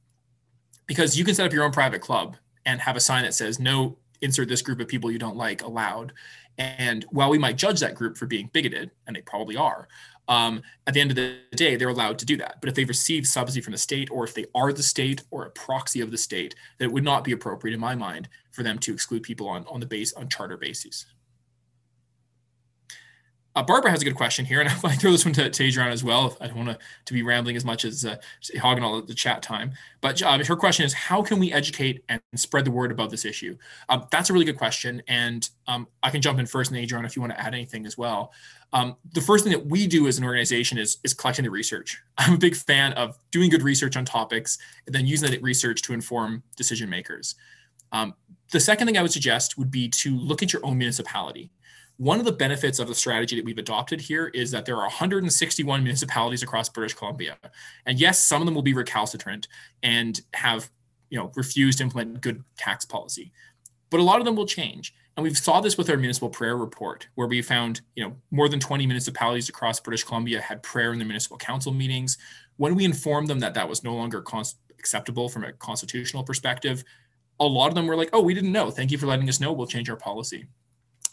Because you can set up your own private club and have a sign that says no insert this group of people you don't like allowed. And while we might judge that group for being bigoted, and they probably are, um, at the end of the day, they're allowed to do that. But if they receive subsidy from the state, or if they are the state or a proxy of the state, that it would not be appropriate, in my mind, for them to exclude people on, on the base on charter bases. Uh, Barbara has a good question here, and I throw this one to, to Adriana as well. I don't want to, to be rambling as much as uh, hogging all the chat time. But uh, her question is, how can we educate and spread the word about this issue? Um, that's a really good question, and um, I can jump in first, and Adrian, if you want to add anything as well. Um, the first thing that we do as an organization is, is collecting the research. I'm a big fan of doing good research on topics and then using that research to inform decision makers. Um, the second thing I would suggest would be to look at your own municipality. One of the benefits of the strategy that we've adopted here is that there are 161 municipalities across British Columbia. And yes, some of them will be recalcitrant and have you know, refused to implement good tax policy. But a lot of them will change. And we've saw this with our municipal prayer report, where we found, you know, more than 20 municipalities across British Columbia had prayer in their municipal council meetings. When we informed them that that was no longer cons- acceptable from a constitutional perspective, a lot of them were like, "Oh, we didn't know. Thank you for letting us know. We'll change our policy."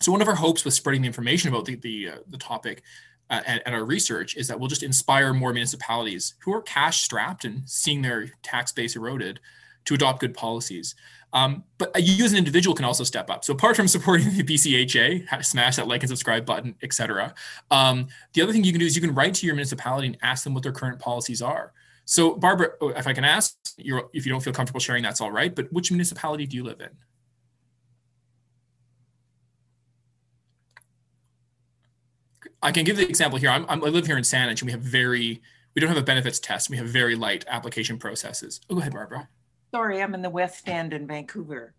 So one of our hopes with spreading the information about the the, uh, the topic uh, at, at, our research is that we'll just inspire more municipalities who are cash strapped and seeing their tax base eroded to adopt good policies. Um, but you as an individual can also step up. So apart from supporting the BCHA, smash that like and subscribe button, etc. Um, the other thing you can do is you can write to your municipality and ask them what their current policies are. So Barbara, oh, if I can ask, if you don't feel comfortable sharing, that's all right. But which municipality do you live in? I can give the example here. I'm, I'm, i live here in Saanich, and we have very we don't have a benefits test. We have very light application processes. Oh, go ahead, Barbara. Sorry, I'm in the West End in Vancouver.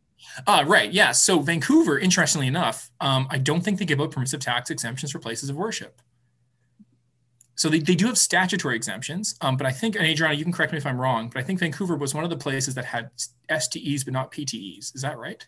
Uh, right. Yeah. So Vancouver, interestingly enough, um, I don't think they give out permissive tax exemptions for places of worship. So they, they do have statutory exemptions, um, but I think, and Adriana, you can correct me if I'm wrong, but I think Vancouver was one of the places that had STEs but not PTEs. Is that right?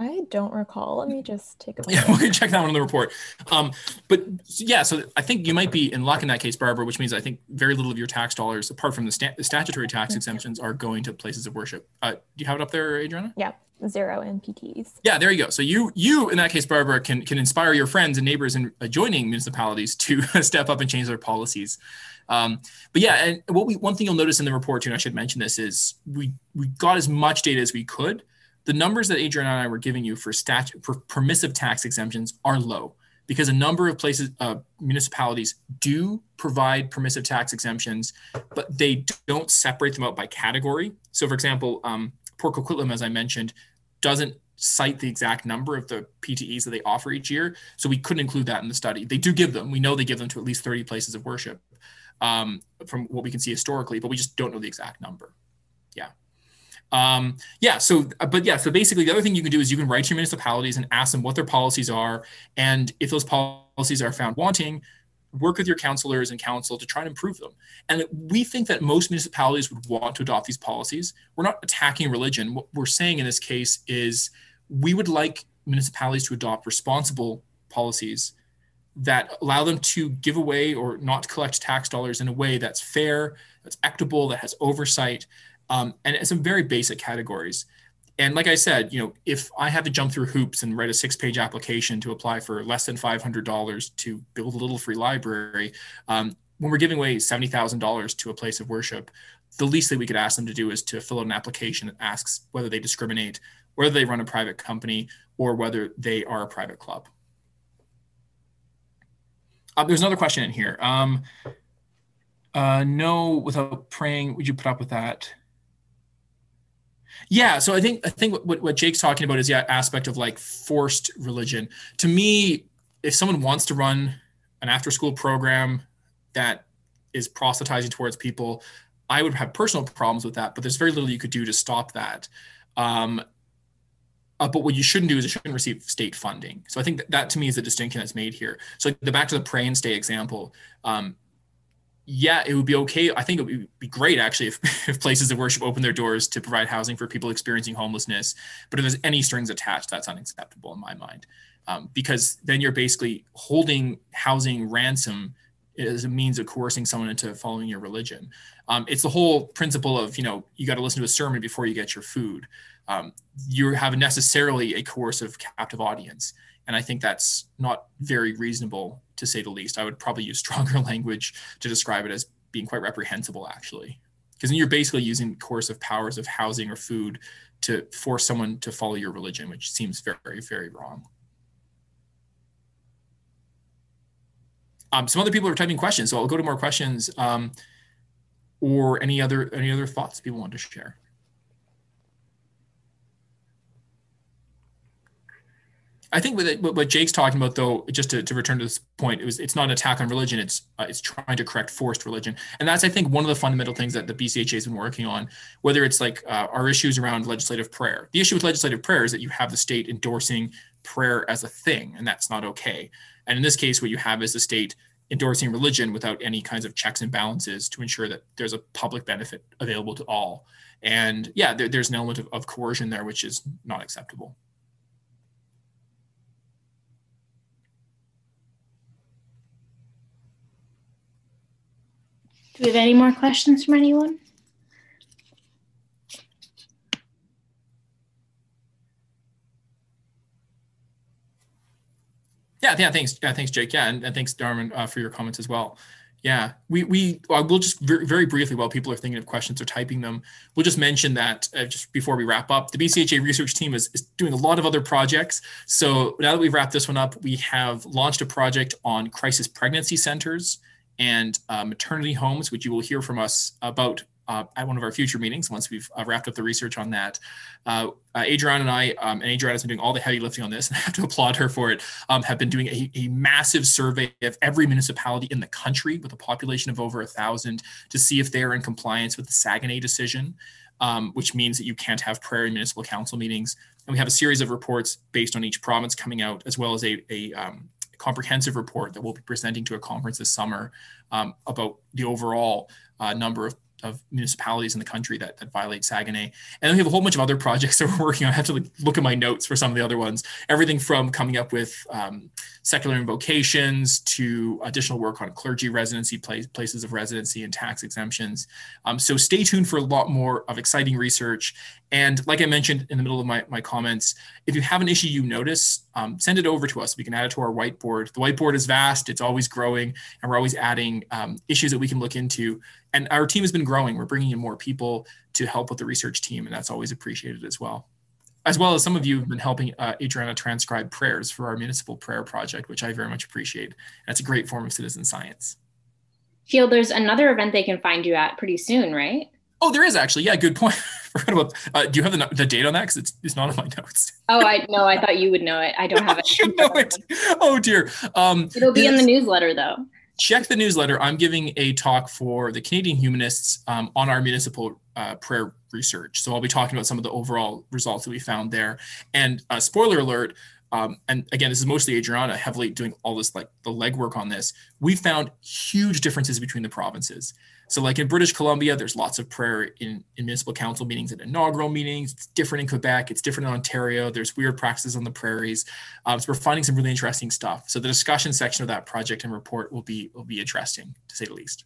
I don't recall. Let me just take a look. Yeah, we can check that one in the report. Um, but yeah, so I think you might be in luck in that case, Barbara, which means I think very little of your tax dollars, apart from the, sta- the statutory tax exemptions, are going to places of worship. Uh, do you have it up there, Adriana? Yeah, zero NPTs. Yeah, there you go. So you, you in that case, Barbara, can can inspire your friends and neighbors in adjoining municipalities to step up and change their policies. Um, but yeah, and what we one thing you'll notice in the report too, and I should mention this, is we we got as much data as we could the numbers that Adrian and I were giving you for, for permissive tax exemptions are low because a number of places, uh, municipalities do provide permissive tax exemptions, but they don't separate them out by category. So, for example, um, Port Coquitlam, as I mentioned, doesn't cite the exact number of the PTEs that they offer each year. So we couldn't include that in the study. They do give them. We know they give them to at least 30 places of worship um, from what we can see historically, but we just don't know the exact number. Um, yeah, so, but yeah, so basically the other thing you can do is you can write to your municipalities and ask them what their policies are. And if those policies are found wanting, work with your councillors and council to try and improve them. And we think that most municipalities would want to adopt these policies. We're not attacking religion. What we're saying in this case is we would like municipalities to adopt responsible policies that allow them to give away or not collect tax dollars in a way that's fair, that's equitable, that has oversight, um, and some very basic categories. And like I said, you know, if I had to jump through hoops and write a six-page application to apply for less than $500 to build a little free library, um, when we're giving away $70,000 to a place of worship, the least that we could ask them to do is to fill out an application that asks whether they discriminate, whether they run a private company, or whether they are a private club. Uh, there's another question in here. Um, uh, no, without praying, would you put up with that? Yeah, so I think I think what, what Jake's talking about is the aspect of like forced religion. To me, if someone wants to run an after school program that is proselytizing towards people, I would have personal problems with that. But there's very little you could do to stop that. Um, uh, but what you shouldn't do is you shouldn't receive state funding. So I think that, that to me is a distinction that's made here. So the back to the pray and stay example. Um, yeah, it would be okay. I think it would be great actually if, if places of worship open their doors to provide housing for people experiencing homelessness. But if there's any strings attached, that's unacceptable in my mind, um, because then you're basically holding housing ransom as a means of coercing someone into following your religion. Um, it's the whole principle of you know you got to listen to a sermon before you get your food. Um, you have necessarily a coercive captive audience, and I think that's not very reasonable to say the least. I would probably use stronger language to describe it as being quite reprehensible, actually. Because you're basically using coercive powers of housing or food to force someone to follow your religion, which seems very, very wrong. Um, some other people are typing questions, so I'll go to more questions um, or any other any other thoughts people want to share. I think what, what Jake's talking about, though, just to, to return to this point, it was it's not an attack on religion. It's uh, it's trying to correct forced religion, and that's I think one of the fundamental things that the BCHA has been working on. Whether it's like uh, our issues around legislative prayer, the issue with legislative prayer is that you have the state endorsing prayer as a thing, and that's not okay. And in this case, what you have is the state endorsing religion without any kinds of checks and balances to ensure that there's a public benefit available to all. And yeah, there, there's an element of, of coercion there, which is not acceptable. Do we have any more questions from anyone? Yeah, yeah, thanks. Yeah, thanks, Jake. Yeah, and, and thanks, Darwin, uh, for your comments as well. Yeah, we we uh, we'll just very, very briefly while people are thinking of questions or typing them, we'll just mention that uh, just before we wrap up, the BCHA research team is, is doing a lot of other projects. So now that we've wrapped this one up, we have launched a project on crisis pregnancy centers and uh, maternity homes, which you will hear from us about uh, at one of our future meetings once we've uh, wrapped up the research on that. Uh, uh and I, um, and Adriana has been doing all the heavy lifting on this, and I have to applaud her for it, um, have been doing a, a, massive survey of every municipality in the country with a population of over a thousand to see if they're in compliance with the Saguenay decision. Um, which means that you can't have prayer prairie municipal council meetings. And we have a series of reports based on each province coming out, as well as a, a um, comprehensive report that we'll be presenting to a conference this summer um, about the overall uh, number of of municipalities in the country that, that violate Saguenay. And then we have a whole bunch of other projects that we're working on. I have to like, look at my notes for some of the other ones. Everything from coming up with um, secular invocations to additional work on clergy residency, place, places of residency, and tax exemptions. Um, so stay tuned for a lot more of exciting research. And like I mentioned in the middle of my, my comments, if you have an issue you notice, um, send it over to us. We can add it to our whiteboard. The whiteboard is vast, it's always growing, and we're always adding um, issues that we can look into. And our team has been growing. We're bringing in more people to help with the research team, and that's always appreciated as well. As well as some of you have been helping uh, Adriana transcribe prayers for our municipal prayer project, which I very much appreciate. That's a great form of citizen science. Teal, there's another event they can find you at pretty soon, right? Oh, there is actually. Yeah, good point. about, uh, do you have the, the date on that? Because it's, it's not on my notes. oh, I know. I thought you would know it. I don't have it. should know it. Oh dear. Um, It'll be in the newsletter though. Check the newsletter. I'm giving a talk for the Canadian Humanists um, on our municipal uh, prayer research. So I'll be talking about some of the overall results that we found there. And uh, spoiler alert. Um, and again, this is mostly Adriana heavily doing all this like the legwork on this. We found huge differences between the provinces. So, like in British Columbia, there's lots of prayer in, in municipal council meetings and inaugural meetings. It's different in Quebec. It's different in Ontario. There's weird practices on the prairies. Um, so we're finding some really interesting stuff. So the discussion section of that project and report will be will be interesting to say the least.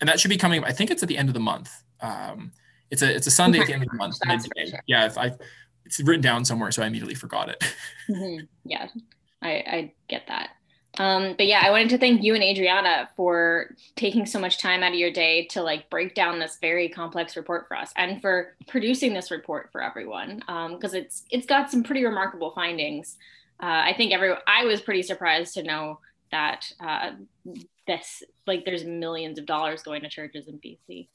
And that should be coming. I think it's at the end of the month. Um, it's a it's a Sunday at the end of the month. Sure. Yeah, if I it's written down somewhere, so I immediately forgot it. Mm-hmm. Yeah, I I get that. Um, but yeah, I wanted to thank you and Adriana for taking so much time out of your day to like break down this very complex report for us and for producing this report for everyone because um, it's it's got some pretty remarkable findings. Uh, I think every I was pretty surprised to know that uh, this like there's millions of dollars going to churches in BC.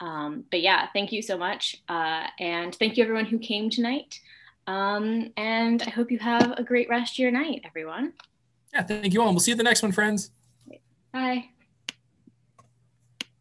Um, but yeah, thank you so much, uh, and thank you everyone who came tonight. Um, and I hope you have a great rest of your night, everyone. Yeah, thank you all. And we'll see you at the next one, friends. Bye.